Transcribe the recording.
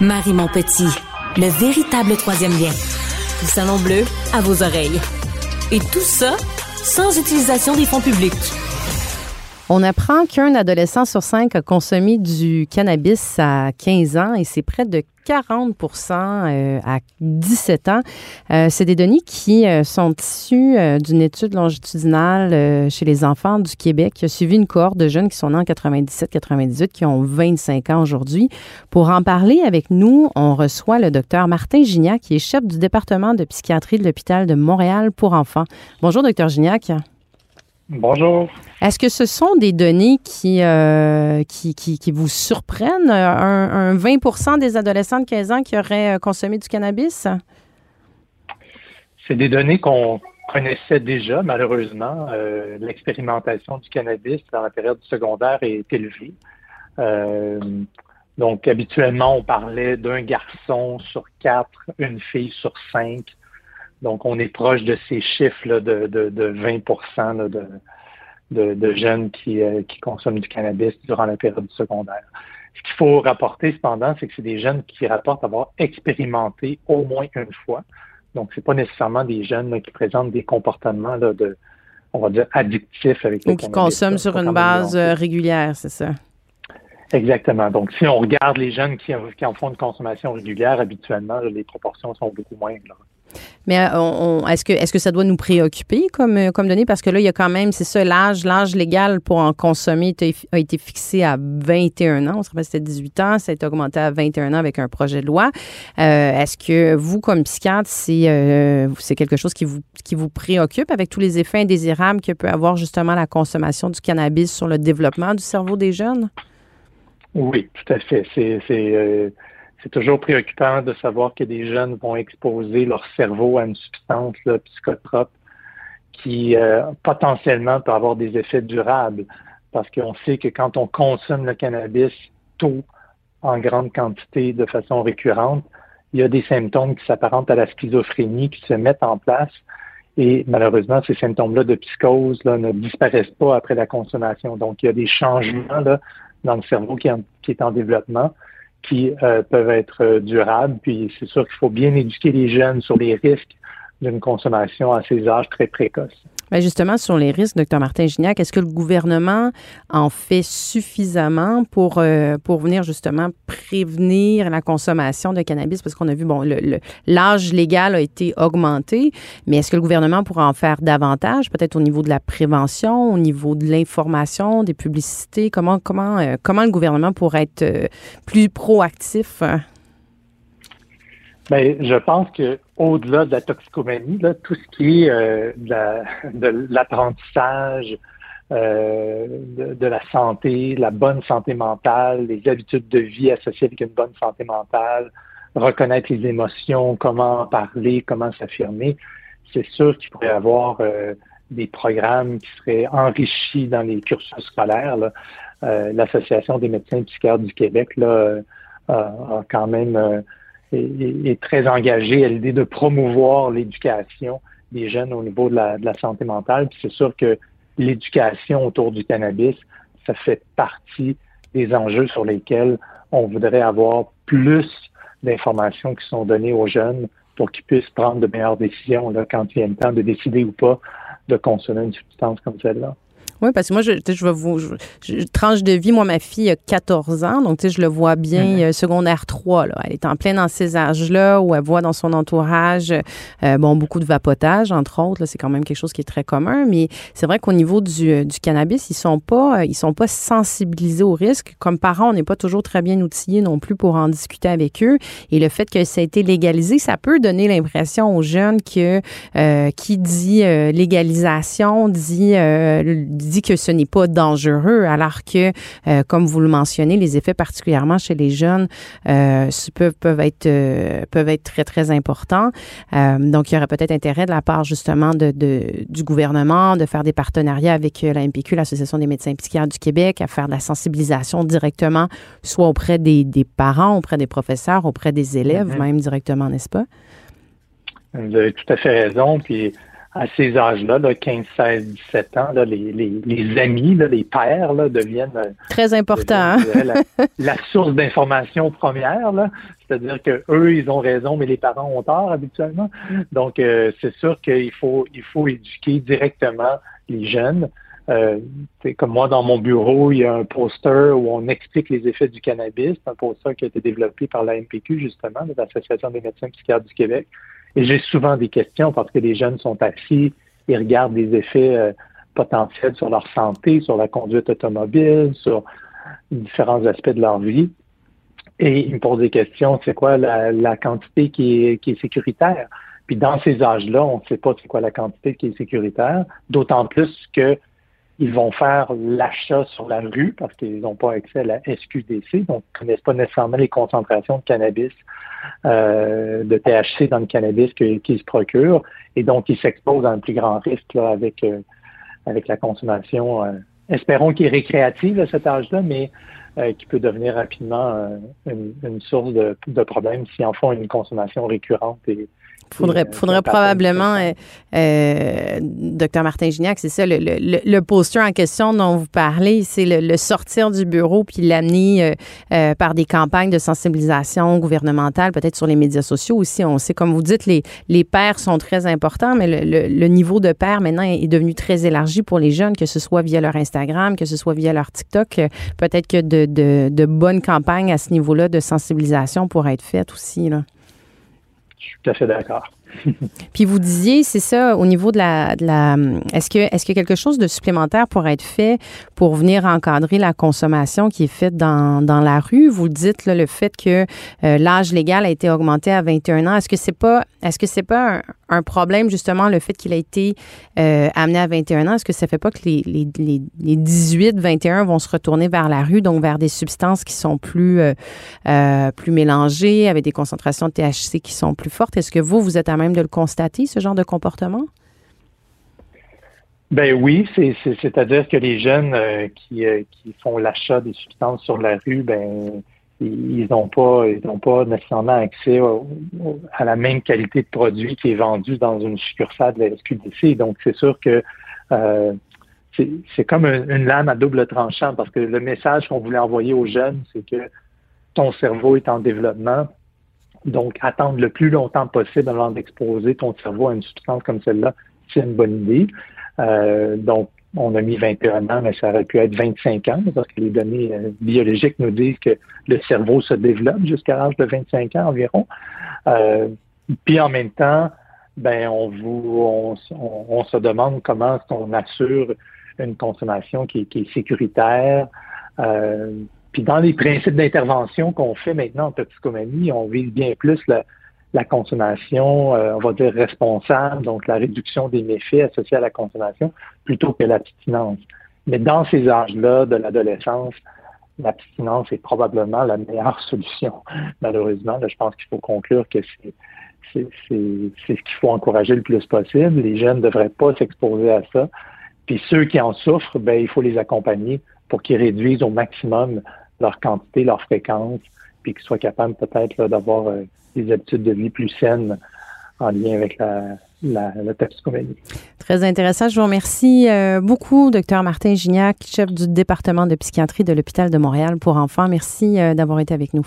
Marie Montpetit, le véritable troisième lien. Le salon bleu à vos oreilles. Et tout ça sans utilisation des fonds publics. On apprend qu'un adolescent sur cinq a consommé du cannabis à 15 ans et c'est près de 40 euh, à 17 ans. Euh, c'est des données qui euh, sont issues d'une étude longitudinale chez les enfants du Québec qui a suivi une cohorte de jeunes qui sont nés en 97-98, qui ont 25 ans aujourd'hui. Pour en parler avec nous, on reçoit le docteur Martin Gignac, qui est chef du département de psychiatrie de l'hôpital de Montréal pour enfants. Bonjour, docteur Gignac. Bonjour. Est-ce que ce sont des données qui, euh, qui, qui, vous surprennent? Un, 20% des adolescents de 15 ans qui auraient euh, consommé du cannabis? C'est des données qu'on connaissait déjà, malheureusement. Euh, l'expérimentation du cannabis dans la période secondaire est élevée. donc, habituellement, on parlait d'un garçon sur quatre, une fille sur cinq donc, on est proche de ces chiffres de, de, 20% de, jeunes euh, qui, consomment du cannabis durant la période secondaire. Ce qu'il faut rapporter cependant, c'est que c'est des jeunes qui rapportent avoir expérimenté au moins une fois. Donc, ce n'est pas nécessairement des jeunes qui présentent des comportements de, on va dire, addictifs avec Ou qui consomment sur une base euh, régulière, c'est ça? Exactement. Donc, si on regarde les jeunes qui, qui en font une consommation régulière, habituellement, les proportions sont beaucoup moindres. Mais euh, est-ce que, est que ça doit nous préoccuper comme, euh, comme donnée? Parce que là, il y a quand même, c'est ça, l'âge, l'âge légal pour en consommer a été fixé à 21 ans. On se rappelle c'était 18 ans. Ça a été augmenté à 21 ans avec un projet de loi. Euh, est-ce que vous, comme psychiatre, c'est, quelque chose qui vous, qui vous préoccupe avec tous les effets indésirables que peut avoir justement la consommation du cannabis sur le développement du cerveau des jeunes? Oui, tout à fait. C'est toujours préoccupant de savoir que des jeunes vont exposer leur cerveau à une substance psychotrope qui euh, potentiellement peut avoir des effets durables. Parce qu'on sait que quand on consomme le cannabis tôt, en grande quantité, de façon récurrente, il y a des symptômes qui s'apparentent à la schizophrénie qui se mettent en place. Et malheureusement, ces symptômes-là de psychose ne disparaissent pas après la consommation. Donc, il y a des changements dans le cerveau qui est en développement qui euh, peuvent être euh, durables. Puis c'est sûr qu'il faut bien éduquer les jeunes sur les risques d'une consommation à ces âges très précoces. Bien justement, sur les risques, docteur Martin Gignac, est-ce que le gouvernement en fait suffisamment pour, euh, pour venir justement prévenir la consommation de cannabis? Parce qu'on a vu, bon, l'âge légal a été augmenté, mais est-ce que le gouvernement pourrait en faire davantage, peut-être au niveau de la prévention, au niveau de l'information, des publicités? Comment, comment, euh, comment le gouvernement pourrait être euh, plus proactif? Bien, je pense que au-delà de la toxicomanie, là, tout ce qui est euh, de l'apprentissage, euh, de, la santé, la bonne santé mentale, les habitudes de vie associées avec une bonne santé mentale, reconnaître les émotions, comment parler, comment s'affirmer, c'est sûr qu'il pourrait y avoir euh, des programmes qui seraient enrichis dans les cursus scolaires. L'Association des médecins psychiatres du Québec là, a quand même est, très engagé à l'idée de promouvoir l'éducation des jeunes au niveau de la, santé mentale. Puis c'est sûr que l'éducation autour du cannabis, ça fait partie des enjeux sur lesquels on voudrait avoir plus d'informations qui sont données aux jeunes pour qu'ils puissent prendre de meilleures décisions là, quand il vient le temps de décider ou pas de consommer une substance comme celle-là. Oui, parce que moi, je, je vais vous. tranche de vie, moi, ma fille a 14 ans, donc tu sais, je le vois bien, mm-hmm. secondaire 3. Là. Elle est en plein dans ces âges-là où elle voit dans son entourage, euh, bon, beaucoup de vapotage, entre autres. C'est quand même quelque chose qui est très commun, mais c'est vrai qu'au niveau du, euh, du, cannabis, ils sont pas, euh, ils sont pas sensibilisés au risque. Comme parents, on n'est pas toujours très bien outillés non plus pour en discuter avec eux. Et le fait que ça a été légalisé, ça peut donner l'impression aux jeunes que qui dit légalisation dit dit que ce n'est pas dangereux, alors que, euh, comme vous le mentionnez, les effets particulièrement chez les jeunes euh, peuvent, peuvent, être, euh, peuvent être très, très importants. donc, il y aurait peut-être intérêt de la part justement de, du gouvernement de faire des partenariats avec la MPQ, l'Association des médecins psychiatres du Québec, à faire de la sensibilisation directement, soit auprès des, des parents, auprès des professeurs, auprès des élèves, mm-hmm. même directement, n'est-ce pas? Vous avez tout à fait raison. Puis à ces âges-là, là, 15, 16, 17 ans, là, les, les, les, amis, là, les pères là, deviennent très important. Deviennent, hein? la, la, source d'information première. Là. C'est-à-dire que eux, ils ont raison, mais les parents ont tort habituellement. Donc, euh, c'est sûr qu'il faut, il faut éduquer directement les jeunes. Euh, comme moi, dans mon bureau, il y a un poster où on explique les effets du cannabis, un poster qui a été développé par la MPQ, justement, l'Association des médecins psychiatres du Québec. Et j'ai souvent des questions parce que les jeunes sont assis, ils regardent les effets euh, potentiels sur leur santé, sur la conduite automobile, sur différents aspects de leur vie. Et ils me posent des questions, c'est quoi la, quantité qui est sécuritaire? Puis dans ces âges-là, on ne sait pas c'est quoi la quantité qui est sécuritaire, d'autant plus que ils vont faire l'achat sur la rue parce qu'ils n'ont pas accès à la SQDC, donc ils ne connaissent pas nécessairement les concentrations de cannabis, euh, de THC dans le cannabis qu'ils se procurent, et donc ils s'exposent à un plus grand risque là, avec, euh, avec la consommation. Euh, espérons qu'il est récréative à cet âge-là, mais euh, qui peut devenir rapidement une, une, source de, de problème s'ils en font une consommation récurrente et, Faudrait, faudrait probablement, euh, euh, docteur Martin Gignac, c'est ça, le, le, le, poster en question dont vous parlez, c'est le, sortir du bureau puis l'amener euh, par des campagnes de sensibilisation gouvernementale, peut-être sur les médias sociaux aussi. On sait, comme vous dites, les, les pères sont très importants, mais le, niveau de père maintenant est devenu très élargi pour les jeunes, que ce soit via leur Instagram, que ce soit via leur TikTok. Peut-être que de, de, bonnes campagnes à ce niveau-là de sensibilisation pourraient être faites aussi. Là. Je suis tout à fait d'accord. Puis vous disiez, c'est ça, au niveau de la, est-ce que est-ce que quelque chose de supplémentaire pourrait être fait pour venir encadrer la consommation qui est faite dans, dans la rue? Vous dites le fait que euh, l'âge légal a été augmenté à 21 ans. Est-ce que c'est pas est-ce que c'est pas un, problème justement le fait qu'il a été euh, amené à 21 ans? Est-ce que ça fait pas que les, les, les, les 18, 21 vont se retourner vers la rue, donc vers des substances qui sont plus euh, plus mélangées, avec des concentrations de THC qui sont plus fortes? Est-ce que vous vous êtes à même de le constater, ce genre de comportement? Ben oui, c'est-à-dire que les jeunes euh, qui, euh, qui, font l'achat des substances sur la rue, ben ils n'ont pas ils pas nécessairement accès à la même qualité de produit qui est vendu dans une succursale de la SQDC. Donc c'est sûr que euh, c'est comme une lame à double tranchant parce que le message qu'on voulait envoyer aux jeunes, c'est que ton cerveau est en développement, donc, attendre le plus longtemps possible avant d'exposer ton cerveau à une substance comme celle-là, c'est une bonne idée. Euh, donc, on a mis 21 ans, mais ça aurait pu être 25 ans, parce que les données euh, biologiques nous disent que le cerveau se développe jusqu'à l'âge de 25 ans environ. Euh, puis en même temps, ben on vous on, se demande comment on assure une consommation qui, qui est sécuritaire, euh, puis dans les principes d'intervention qu'on fait maintenant en toxicomanie, on vise bien plus la, consommation, euh, on va dire responsable, donc la réduction des méfaits associés à la consommation, plutôt que l'abstinence. Mais dans ces âges-là de l'adolescence, l'abstinence est probablement la meilleure solution. Malheureusement, je pense qu'il faut conclure que c'est c'est ce qu'il faut encourager le plus possible. Les jeunes ne devraient pas s'exposer à ça. Puis ceux qui en souffrent, ben, il faut les accompagner pour qu'ils réduisent au maximum leur quantité, leur fréquence, puis qu'ils soient capables peut-être d'avoir euh, des habitudes de vie plus saines en lien avec la, la, la toxicomanie. Très intéressant. Je vous remercie euh, beaucoup, docteur Martin Gignac, chef du département de psychiatrie de l'hôpital de Montréal pour enfants. Merci euh, d'avoir été avec nous.